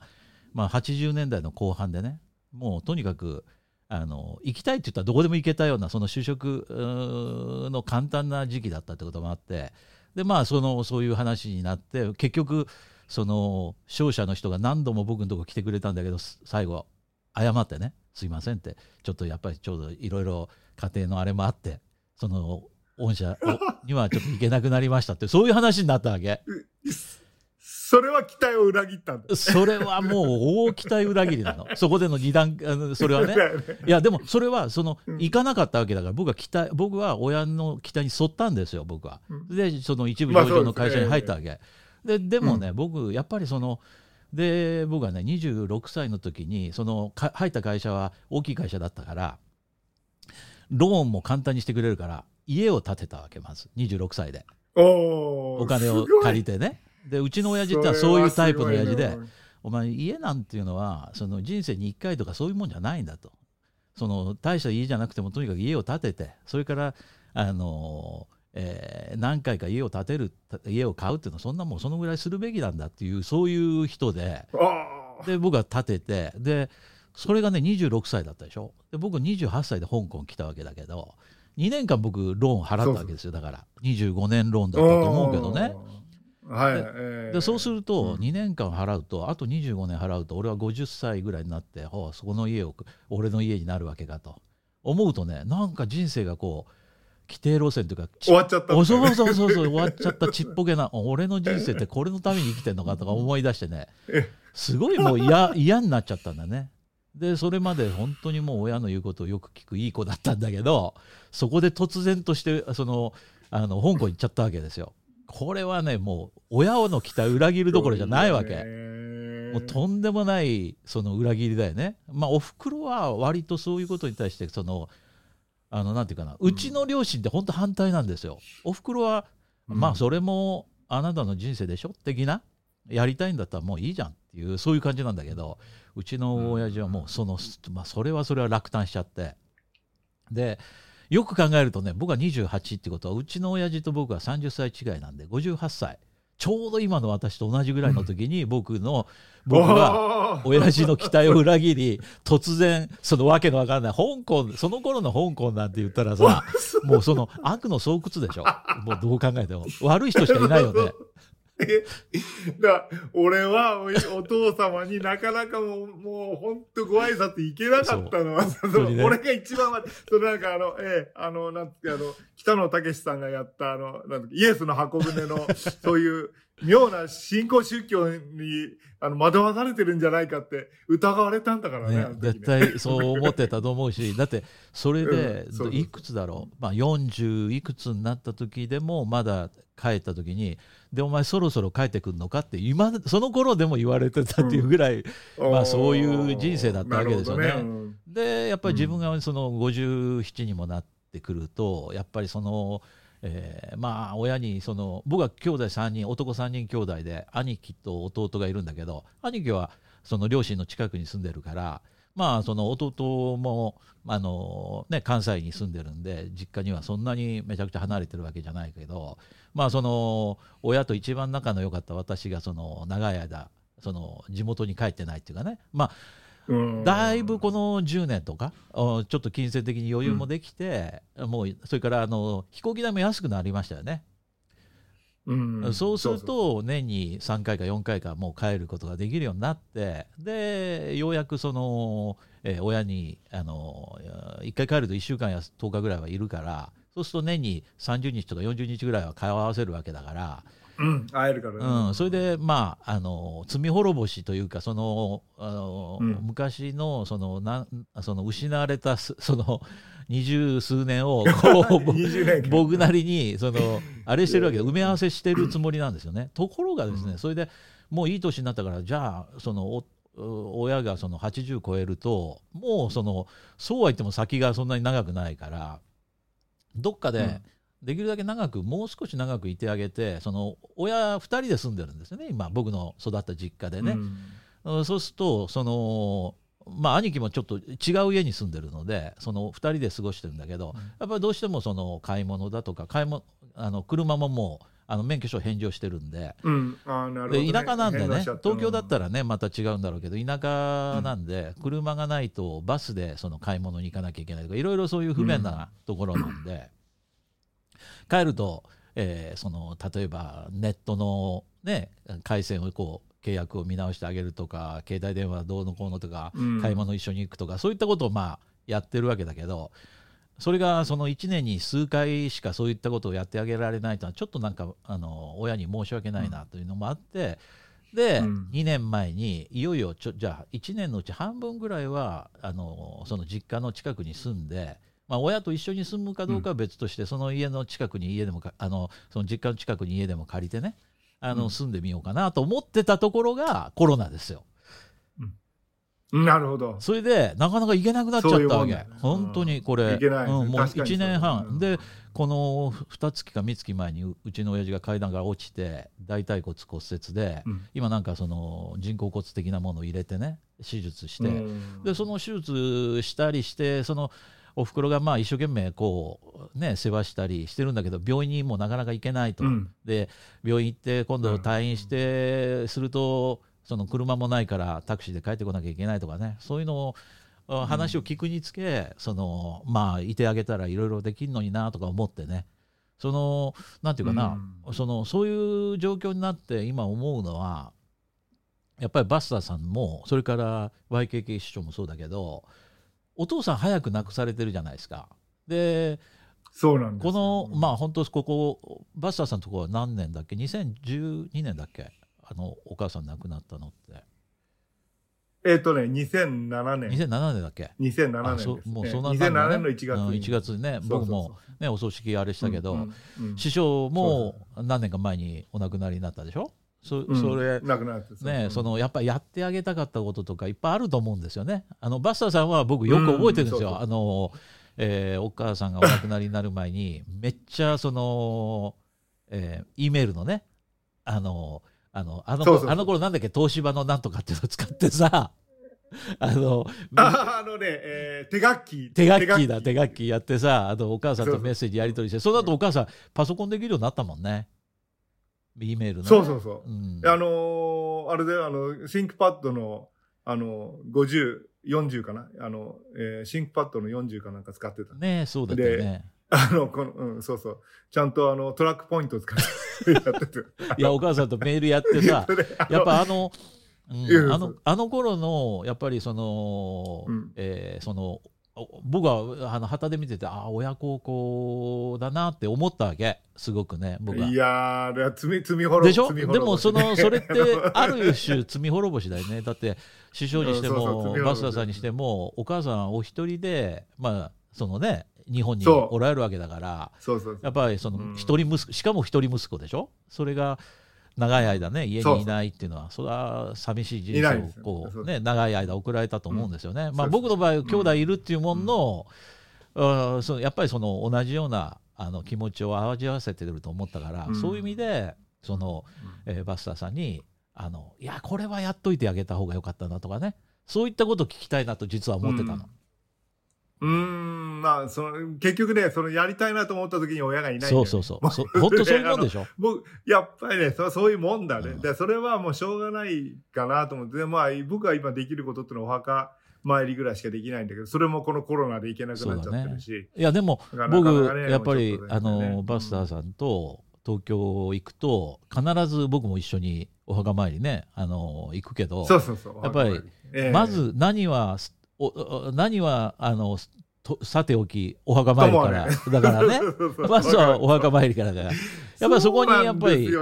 まあ、80年代の後半でねもうとにかくあの行きたいって言ったらどこでも行けたようなその就職の簡単な時期だったってこともあってでまあそのそういう話になって結局その商社の人が何度も僕のとこ来てくれたんだけど最後謝ってねすいませんってちょっとやっぱりちょうどいろいろ家庭のあれもあってその御社にはちょっと行けなくなりましたってそういう話になったわけ。それは期待を裏切ったんだ。それはもう大期待裏切りなの。そこでの二段、あのそれはね。いや、でもそれは、その、行かなかったわけだから、僕は期待、僕は親の期待に沿ったんですよ、僕は。で、その一部上場の会社に入ったわけ。ででもね、僕、やっぱりその、で、僕はね、26歳の時に、その、入った会社は大きい会社だったから、ローンも簡単にしてくれるから、家を建てたわけ、まず、26歳で。お金を借りてね。でうちの親父ってはそういうタイプの親父でお前家なんていうのはその人生に1回とかそういうもんじゃないんだと。その大した家じゃなくてもとにかく家を建ててそれからあの、えー、何回か家を建てる家を買うっていうのはそんなもんそのぐらいするべきなんだっていうそういう人で。で僕は建ててでそれがね26歳だったでしょ？で僕28歳で香港来たわけだけど2年間僕ローン払ったわけですよ。だから25年ローンだったと思うけどね。はいでえー、でそうすると2年間払うと、あと25年払うと俺は50歳ぐらいになってほうそこの家を俺の家になるわけかと。思うとねなんか人生がこう規定路線というか終わっちゃった、ね、そうそうそうそう終わっちゃったちっぽけな 俺の人生ってこれのために生きてんのかとか思い出してねすごいもう嫌 嫌になっちゃったんだね。でそれまで本当にもう親の言うことをよく聞くいい子だったんだけどそこで突然としてそのあの香港行っちゃったわけですよ。これはねもう親の期待裏切るどころじゃないわけ。もうとんでもないその裏切りだよね。まあおふくろは割とそういうことに対してそのあのなんていうかなうちの両親って本当反対なんですよ。おふくろは、まあそれもあなたの人生でしょ的なやりたいんだったらもういいじゃんっていうそういう感じなんだけどうちの親父はもうその、まあ、それはそれは落胆しちゃってでよく考えるとね僕は28ってことはうちの親父と僕は30歳違いなんで58歳。ちょうど今の私と同じぐらいの時に僕の僕が親父の期待を裏切り突然そのわけのわからない香港その頃の香港なんて言ったらさもうその悪の巣窟でしょ。もうどう考えても。悪い人しかいないよね。だ俺はお父様になかなかもう、もう本当ご挨拶行けなかったの。は、ね、俺が一番、そのなんかあの、ええ、あの、なんつうかあの、北野武さんがやったあの、なんイエスの箱舟の、そういう妙な信仰宗教に、あの、惑わされてるんじゃないかって疑われたんだからね。ねね絶対そう思ってたと思うし、だってそれで、いくつだろう、まあ40いくつになった時でもまだ帰った時に、でお前そろそろ帰ってくるのかって今その頃でも言われてたっていうぐらい、うん、まあ、そういう人生だったわけですよね。ねうん、でやっぱり自分がその57にもなってくるとやっぱりその。えー、まあ親にその僕は兄弟3人男3人兄弟で兄貴と弟がいるんだけど兄貴はその両親の近くに住んでるからまあその弟もあの、ね、関西に住んでるんで実家にはそんなにめちゃくちゃ離れてるわけじゃないけど、まあ、その親と一番仲の良かった私がその長い間その地元に帰ってないっていうかね、まあ、だいぶこの10年とかちょっと金銭的に余裕もできて、うん、もうそれからあの飛行機代も安くなりましたよね。うん、そうすると年に3回か4回かもう帰ることができるようになってでようやくその、えー、親にあの1回帰ると1週間や10日ぐらいはいるからそうすると年に30日とか40日ぐらいは顔合わせるわけだから。うん、会えるから、ね、うん、それでまああの罪滅ぼしというかそのあの、うん、昔のそのなその失われた その二十数年を こう僕なりにそのあれしてるわけで埋め合わせしてるつもりなんですよね。ところがですねそれでもういい年になったからじゃあその親がその80超えるともうそのそうは言っても先がそんなに長くないからどっかでできるだけ長くもう少し長くいてあげてその親2人で住んでるんですよね。今僕の育った実家でね。うん、そうするとそのまあ、兄貴もちょっと違う家に住んでるのでその2人で過ごしてるんだけど、やっぱりどうしてもその買い物だとか買い物あの車ももうあの免許証返上してるんで。うん、あーなるほど、ね。で田舎なんでね東京だったら。らねまた違うんだろうけど田舎なんで、車がないとバスでその買い物に行かなきゃいけないとかいろいろそういう不便なところなんで、帰ると、えーその例えばネットの、ね、回線をこう契約を見直してあげるとか携帯電話どうのこうのとか、うん買い物一緒に行くとかそういったことをまあやってるわけだけどそれがその1年に数回しかそういったことをやってあげられないというのはちょっとなんかあの親に申し訳ないなというのもあって、で、うん2年前にいよいよちょじゃあ1年のうち半分ぐらいはあのその実家の近くに住んで。まあ、親と一緒に住むかどうかは別として、その家の近くに家でもかあのその実家の近くに家でも借りてねあの、うん。住んでみようかなと思ってたところがコロナですよ。なるほど。それでなかなか行けなくなっちゃったわけ、そういう本当にこれ、うんもう確かに1年半、でこの2月か3月前にううちの親父が階段から落ちて大腿骨骨折で、うん。今なんかその人工骨的なものを入れてね手術して、うん。でその手術したりしてそのおふくろがまあ一生懸命こうね世話したりしてるんだけど病院にもなかなか行けないと、うん。で病院行って今度退院してするとその車もないからタクシーで帰ってこなきゃいけないとかね。そういうのをあ話を聞くにつけ、そのまあいてあげたらいろいろできるのになとか思ってね。そのなんていうかな、そのそういう状況になって今思うのはやっぱりバスターさんもそれから YKK 市長もそうだけどお父さん早く亡くされてるじゃないですか。でそうなんですこよのまあ本当ここバスターさんのところは何年だっけ？2012年だっけ？あのお母さん亡くなったのって。えっ、とね、2007年。2007年だっけ？2007あ年です、ね。そうもうそんな2007年の1月うんに。1月にね僕もねお葬式あれしたけど、うんうん師匠も何年か前にお亡くなりになったでしょ？そうん。それ、なくなってね、うん。そのやっぱりやってあげたかったこととかいっぱいあると思うんですよね。あのバスターさんは僕よく覚えてるんですよ。うんそうそう。あの、えーお母さんがお亡くなりになる前にめっちゃその、えー、E メールのねあのあのあのそうあの頃なんだっけ東芝のなんとかっていうのを使ってさ あのああのね、えー手書き。手書きだ手書き。やってさあのお母さんとメッセージやり取りしてその後お母さんパソコンできるようになったもんね E メールそうそうそう。うんあのーあれで、あの、 ThinkPad の、あの、50、40かな？あの、えー ThinkPad の40かなんか使ってた。ねそうだよね。あの、この、うん、そうそう。ちゃんとあの、トラックポイントを使ってやってて。いやお母さんとメールやってさ やっぱあの、うんあのあの頃のやっぱりその、うんえーそのお僕はあの旗で見ててあ親孝行だなって思ったわけ。すごくね僕は。いやー、あれは罪、罪滅ぼでしょ？罪でもそのそれってある種罪滅ぼしだよね。だって首相にしてもバスターさんにしてもお母さんお一人でまあそのね日本におられるわけだからそうそうそう。やっぱりそのうん。一人息子、しかも一人息子でしょ？それが長い間ね家にいないっていうのはそれは寂しい人生をこそう。うね長い間送られたと思うんですよね。まあ僕の場合兄弟いるっていうものの、あーそのやっぱりその同じようなあの気持ちを味わわせてると思ったから、うん。そういう意味でその、えーバスターさんにあのいやこれはやっといてあげた方がよかったなとかねそういったことを聞きたいなと実は思ってたの。うーん、まあ、その、結局ね、その、やりたいなと思った時に親がいないそうそうそう。そ本当そういうもんでしょ？僕、やっぱりね、そそういうもんだね。うんで、それはもうしょうがないかなと思って、でまあ、僕が今できることってのはお墓参りぐらいしかできないんだけど、それもこのコロナで行けなくなっちゃってるし。いやでもなかなかねやっぱりもうちょっとあねのバスターさんと東京行くと必ず僕も一緒にお墓参りねあの行くけどそうそうそう。やっぱりええまず何はおお何はあのとさておきお墓参りから、だからね。まずはお墓参りからだからやっぱりそこにやっぱりね。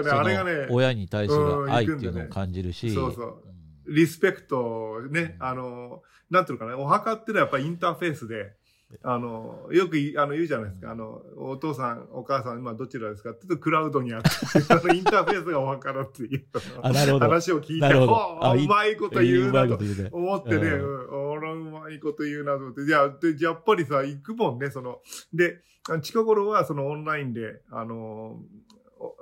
ね親に対する愛っていうのを感じるし、そうそう。んリスペクトね、あの、なんていうのかな、お墓っていうのはやっぱりインターフェースで、あの、よくいあの言うじゃないですか、あの、お父さん、お母さん、今どちらですかって言うとクラウドにあって、インターフェースがお墓だっていう話を聞いて、うまいこと言うないと思ってね、ううん、俺うまいこと言うなと思って、いや、でやっぱりさ、行くもんね、その、で、近頃はそのオンラインで、あの、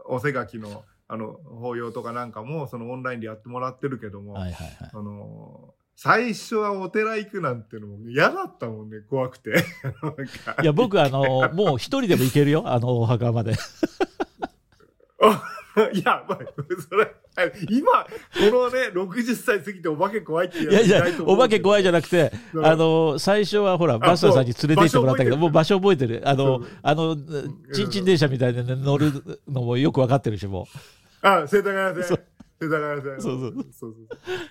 おおせがきの、あの、法要とかなんかも、そのオンラインでやってもらってるけども、はいはいはい。あの、最初はお寺行くなんてのも嫌だったもんね、怖くて。いや僕あのもう一人でも行けるよあのお墓まで いや、まあ、それ、今、このね、60歳過ぎてお化け怖いっていやいや、お化け怖いじゃなくて、うん。あの、最初はほら、バスターさんに連れて行ってもらったけど、もう場所覚えてる。あのあの、ちんちん電車みたいなね乗るのもよくわかってるし、もあ、世田谷そ線。世田谷線。そう。そうそうそう。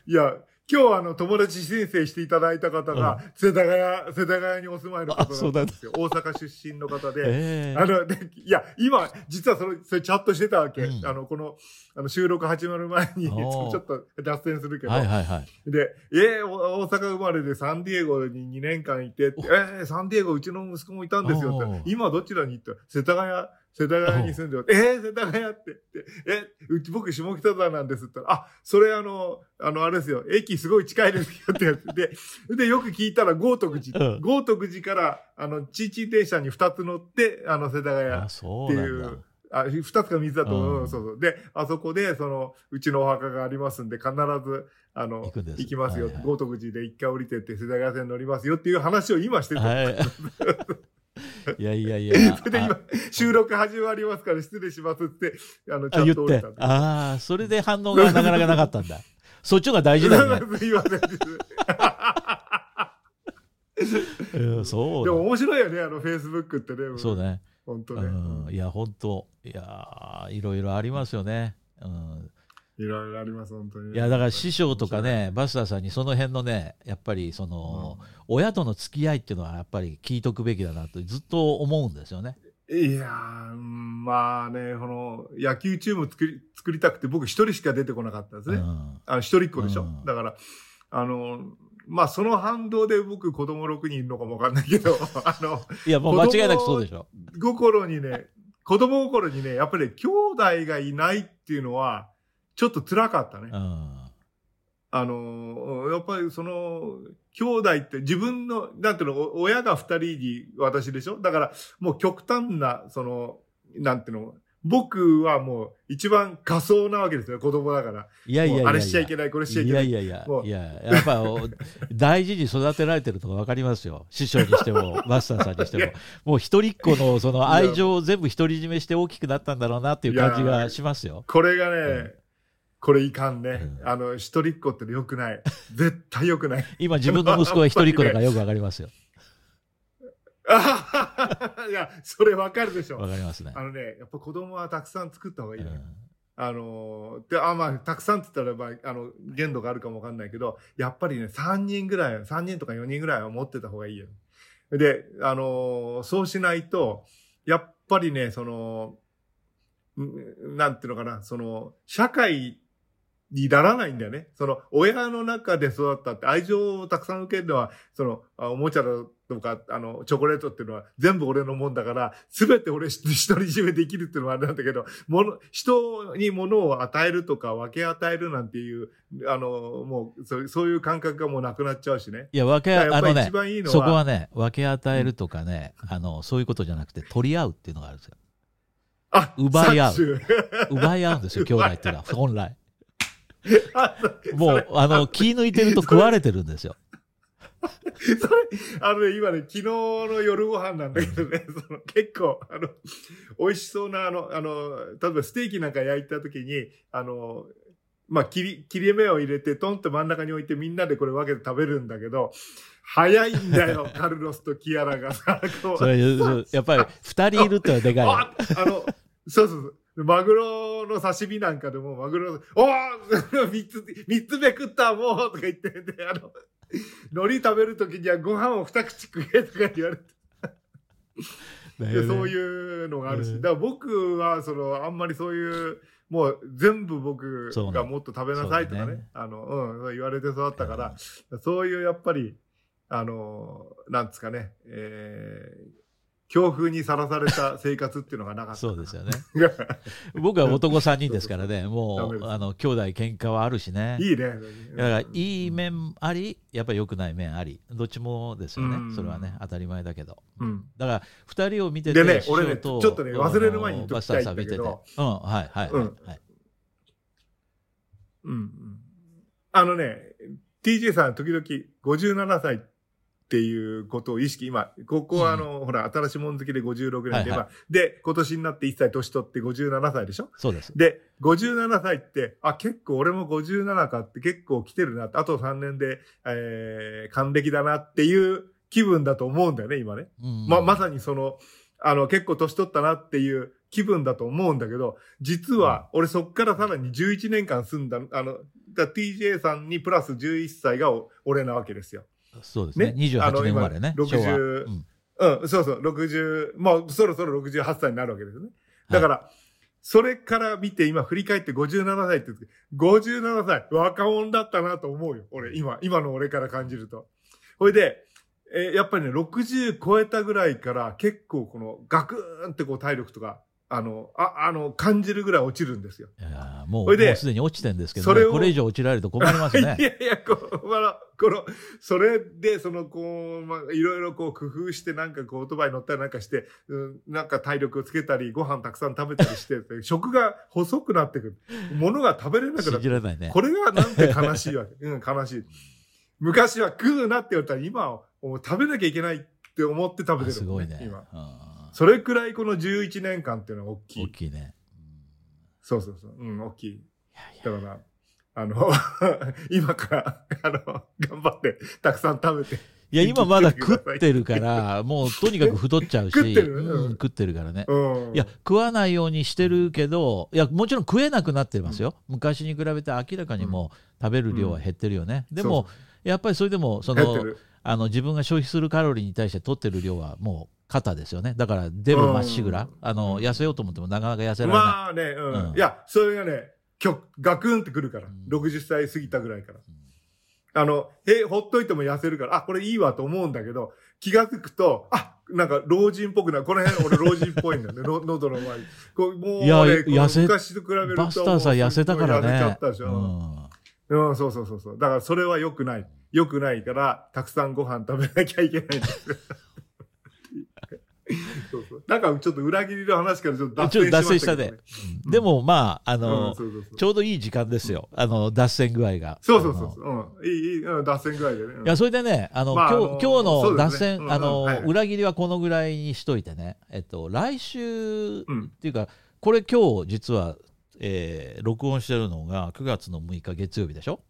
いや、今日あの、友達申請していただいた方が、世田谷、世田谷にお住まいの方あそうなんですよ。大阪出身の方う。で。ええあの、で、いや、今、実はその、それチャットしてたわけ。うんあの、この、あの、収録始まる前に、ちょっと脱線するけど、はいはいはい。で、えー、お大阪生まれでサンディエゴに2年間いて、えー、サンディエゴうちの息子もいたんですよって、今どちらに行った？世田谷、世田谷に住んでる。えー、世田谷ってえ、うち僕下北沢なんですって言ったら、あ、それあの、あの、あれですよ、駅すごい近いですよってやつで、で、よく聞いたら豪徳寺、うん豪徳寺から、あの、チーチー電車に2つ乗って、あの、世田谷あ、そうなんだ。あ、二つか三つだと思う、うんそうそう。で、あそこで、その、うちのお墓がありますんで、必ず、あの、行くんですきますよ。はいはい豪徳寺で一回降りてって、世田谷線乗りますよっていう話を今してた。はい。いやいやいや。それで今、収録始まりますから失礼しますって、あの、ちゃあ言ってんと降りたん。で。ああ、それで反応がなかなかなかったんだ。そっちが大事だよね。すいません。うんそうだでも面白いよね、あの、フェイスブックってね。そうね。う本当ね。ん、いや、本当いやー、いろいろありますよね。うん、いろいろあります、本当に。いや、だから師匠とかね、バスターさんにその辺のね、やっぱりその、親との付き合いっていうのはやっぱり聞いとくべきだなとずっと思うんですよね。いやまあね、この、野球チーム作り、作りたくて僕一人しか出てこなかったんですね。うん一人っ子でしょ。うんだから、あの、まあその反動で僕子供6人いるのかもわかんないけど、あの、いや、もう間違いなくそうでしょ。心にね、子供心にね、やっぱり兄弟がいないっていうのは、ちょっと辛かったね。うん。あの、やっぱりその、兄弟って自分の、なんていうの、お親が二人に私でしょ？だから、もう極端な、その、なんていうの、僕はもう一番仮想なわけですよ、子供だから。いやいやいやあれしちゃいけない、これしちゃいけない。いやいやいやいや、やっぱお 大事に育てられてるとか分かりますよ。師匠にしても、マスターさんにしても。もう一人っ子のその愛情を全部独り占めして大きくなったんだろうなっていう感じがしますよ。これがね、うんこれいかんね。うんあの、一人っ子って良くない。絶対良くない。今自分の息子が一人っ子だからよく分かりますよ。いや、それわかるでしょ。分かりますね。あのね、やっぱ子供はたくさん作った方がいいのよ。うんあのーで、あ、まあ、たくさんって言ったら、まあ、あの、限度があるかもわかんないけど、やっぱりね、3人ぐらい、3人とか4人ぐらいは持ってた方がいいよ。で、あのーそうしないと、やっぱりね、その、んなんていうのかな、その、社会にならないんだよね。その、親の中で育ったって愛情をたくさん受けるのは、その、あおもちゃだとか、あの、チョコレートっていうのは全部俺のもんだから、すべて俺独り占めできるっていうのはあれなんだけど、もの、人に物を与えるとか分け与えるなんていう、あの、もう、そうそういう感覚がもうなくなっちゃうしね。いや、分け、あのねいいのは、そこはね、分け与えるとかね、あの、そういうことじゃなくて、取り合うっていうのがあるんですよ。あ奪い合う奪い合うんですよ、兄弟っていうのは、本来。もう、あの、気抜いてると食われてるんですよ。それ、あのね、今ね、昨日の夜ご飯なんだけどね、その結構、あの、美味しそうな、あの、あの、例えばステーキなんか焼いた時に、あの、まあ、切り、切れ目を入れて、トンと真ん中に置いてみんなでこれ分けて食べるんだけど、早いんだよ、カルロスとキアラがさ、こうやっぱり、二人いるってのはでかいよ。ああの、そうそうそう。マグロの刺身なんかでも、マグロ、おー 三つ、三つ目食ったもうとか言ってで、あの、海苔食べるときにはご飯を二口食えとか言われて、でそうう。いうのがあるし、うん。だから僕は、その、あんまりそういう、もう全部僕がもっと食べなさいとかね、ね。あの、うん、言われて育ったから、そういうやっぱり、あの、なんですかね、えー、強風にさらされた生活っていうのがなかった。そうですよね。ね。僕は男3人ですからね、もう、あの、兄弟喧嘩はあるしね。いいね。だから、いい面あり、やっぱり良くない面あり、どっちもですよねう。んそれはね、当たり前だけど。うん。だから、二人を見てて、でね俺ねとちょっとね忘れる前に言っときたいんだけどバスターさん見てて。うん、はい、はい、うんはい。うんうん。あのね、TJ さん時々57歳っていうことを意識、今、ここはあの、ほら、新しいもん好きで56年で、はいはいまあ、で、今年になって1歳年取って57歳でしょ？そうです。で、57歳って、あ、結構俺も57かって結構来てるなって、あと3年で、えー、還暦だなっていう気分だと思うんだよね、今ね。うんま、まさにその、あの、結構年取ったなっていう気分だと思うんだけど、実は、俺そっからさらに11年間住んだ、あの、だ TJ さんにプラス11歳がお俺なわけですよ。そうですね。ねあ28の年生まれね。今昭和。60うんうん、そうそう、60、もうそろそろ68歳になるわけですよね。だから、それから見て今振り返って57歳って言って、57歳、若者だったなと思うよ。俺、今、今の俺から感じると。ほいで、えーやっぱりね、60超えたぐらいから結構このガクーンってこう体力とか、あの、あ、あの、感じるぐらい落ちるんですよ。いやーもう、もうすでに落ちてんですけどね、それをこれ以上落ちられると困りますいね。やいや、こう、まあ、この、それで、その、こう、まあ、いろいろこう工夫して、なんかこう、オートバイ乗ったりなんかして、うん、なんか体力をつけたり、ご飯たくさん食べたりして、食が細くなってくる。物が食べれなくな信ってくる。じられないね。これがなんて悲しいわけ。うん、悲しい。昔は食うなって言われたら、今はもう食べなきゃいけないって思って食べてるすごいね。今。うんそれくらいこの11年間っていうのは大き大い。きいね。そうそうそう。うん、大きい。いやいやだから、あの、今から、あの、頑張って、たくさん食べて。いや、今まだ食ってるから、もうとにかく太っちゃうし、食ってるうんうん食ってるからね。うん。いや、食わないようにしてるけど、いや、もちろん食えなくなってますよ。昔に比べて明らかにもう食べる量は減ってるよね。でも、やっぱりそれでも、その。あの自分が消費するカロリーに対して取ってる量はもう肩ですよね。だからデブまっしぐら、うんあの痩せようと思ってもなかなか痩せられない。まあね、うん。うんいや、それがね、きょガクンってくるから。うん60歳過ぎたぐらいから。あの、へ、ほっといても痩せるから、あ、これいいわと思うんだけど、気がつくと、あ、なんか老人っぽくなる。この辺俺老人っぽいんだよね。の喉の周り。こうもう、ね、いや痩せ昔と比べると。バスターさん痩せたからもうすっごい痩せちゃねったでし。ょ。うんうん、そうそうそうそう。だからそれは良くない。良くないから、たくさんご飯食べなきゃいけないんですよ。そうそう。なんかちょっと裏切りの話からちょっと脱脱線しましたた線しねけどね。。うんでもまあ、あうんの、そうそうそうちょうどいい時間ですよ。あの、脱線具合が。そうそうそうう。うん。いい、いい、うん、脱線ぐらいでね。うんいや、それでね、あの、まあ今日、今日の脱線、すねうんあの、はいはい裏切りはこのぐらいにしといてね、えっと、来週、うんっていうか、これ今日実は、えー録音してるのが9月の6日月曜日でしょ？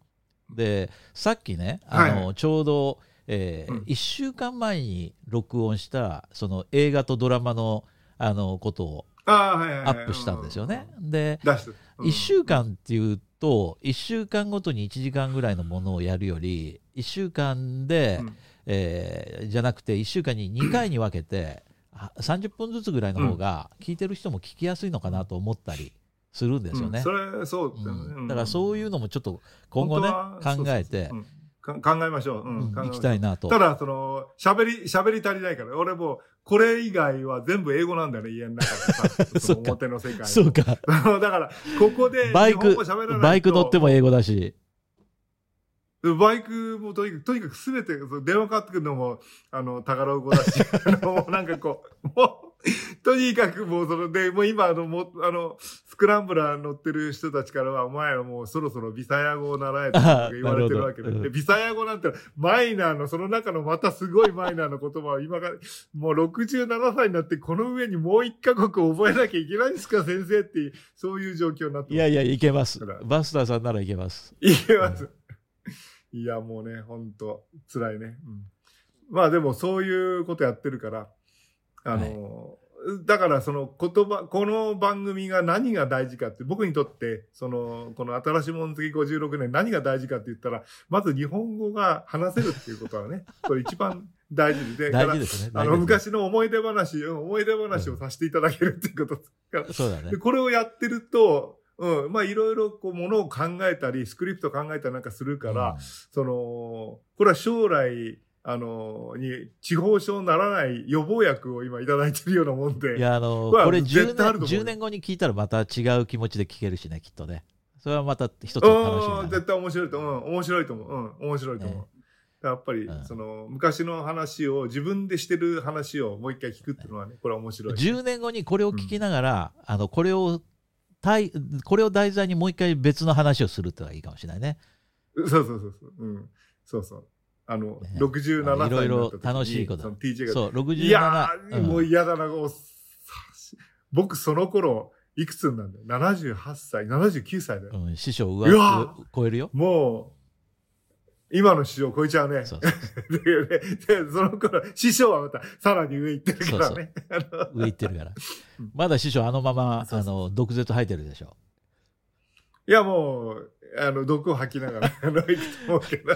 で、さっきね、あの、はいはちょうど、えうん1週間前に録音した、その映画とドラマの、あの、ことを。アップしたんですよね。で、うん。出して。1週間っていうと1週間ごとに1時間ぐらいのものをやるより1週間で、うんえーじゃなくて1週間に2回に分けてあ30分ずつぐらいの方が聞いてる人も聞きやすいのかなと思ったりするんですよね。うん。それ、そううん。だからそういうのもちょっと今後ね考えて。考えましょう。うん。考えましょう。きたいなと。ただ、その、喋り、喋り足りないから、俺もう、これ以外は全部英語なんだよね、家の中でさ。そ表の世界。そうか。だから、ここで、バイクバイク乗っても英語だし。バイクもとにかく、とにかくすべて、電話かかってくるのも、あの、タガログ語だし、あの、もうなんかこう、もう、とにかくもうその、で、もう今、あの、もう、あの、スクランブラー乗ってる人たちからは、お前はもうそろそろビサヤ語を習えとか言われてるわけで。で、ビサヤ語なんて、マイナーの、その中のまたすごいマイナーの言葉を今から、もう67歳になって、この上にもう一カ国覚えなきゃいけないんですか、先生ってそういう状況になっていやいやいけますバスターさんならいけます。いけます。いや、もうね、ほんと、辛いね。うん、まあでも、そういうことやってるから、あの、だからその言葉、この番組が何が大事かって、僕にとって、その、この新しいもん次56年何が大事かって言ったら、まず日本語が話せるっていうことはね、これ一番大事で、大事ですね。あの、昔の思い出話、うん思い出話をさせていただけるっていうことがそうだね。で、。これをやってると、うん、まあいろいろこうものを考えたり、スクリプト考えたりなんかするから、うん。その、これは将来、あの、に地方症にならない予防薬を今いただいてるようなもんで。いや、あの、まあこれ10絶対あると年、思う10年後に聞いたらまた違う気持ちで聞けるしね、きっとね。それはまた一つの楽しみ絶対面白いと思う。うん、面白いと思う。うん、面白いと思う。ねやっぱり、うんその、昔の話を、自分でしてる話をもう一回聞くっていうのはね、これは面白い。10年後にこれを聞きながら、あのこれを対これを題材にもう一回別の話をするってのがいいかもしれないね。そうそうそうそう。うん。そうそう。あの、ね67歳になった時に。いろいろ楽しいこと TJ が。そう、67。いやー、うんもう嫌だな、僕その頃、いくつになんだよ？78歳、79歳だよ。うん、師匠上超えるよ。もう、今の師匠を超えちゃうね。そうそう ででその頃、師匠はまたさらに上行ってるからね。あの上行ってるからうん。まだ師匠あのまま、そうそあの、毒舌吐いてるでしょ？いや、もう、あの、毒を吐きながら、あの、行くと思うけど。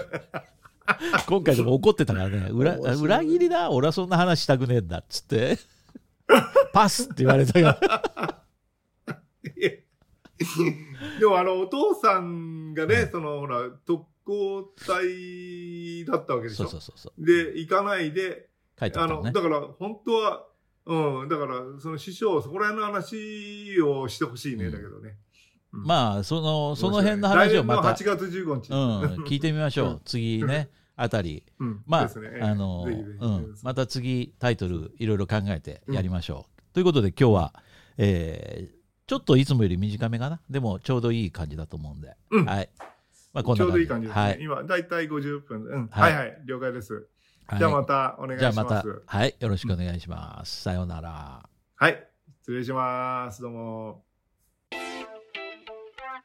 今回でも怒ってたからね。裏裏切りだ。俺はそんな話したくねえんだ。っつって。パスって言われたよ。でも、あの、お父さんがね、その、ほら、特攻隊だったわけでしょ？そうそうそう。で、行かないで、あの、書いてあのね。だから、本当は、うん、だから、その師匠、そこら辺の話をしてほしいね、うんだけどね。うんまあ、その、その辺の話をまた、来年の8月15日。うん、聞いてみましょう。うん次ね、あたり。うんまあ、あの、また次、タイトル、いろいろ考えてやりましょう。ということで、今日は、えーちょっといつもより短めかな。でも、ちょうどいい感じだと思うんで。うんはい。まあ、こんちょうどいい感じですね。はい。今、だいたい50分。うん。ははいいはい、了解です。はいじゃあまたお願いします。はい。よろしくお願いします。さようなら。はい。失礼します。どうも。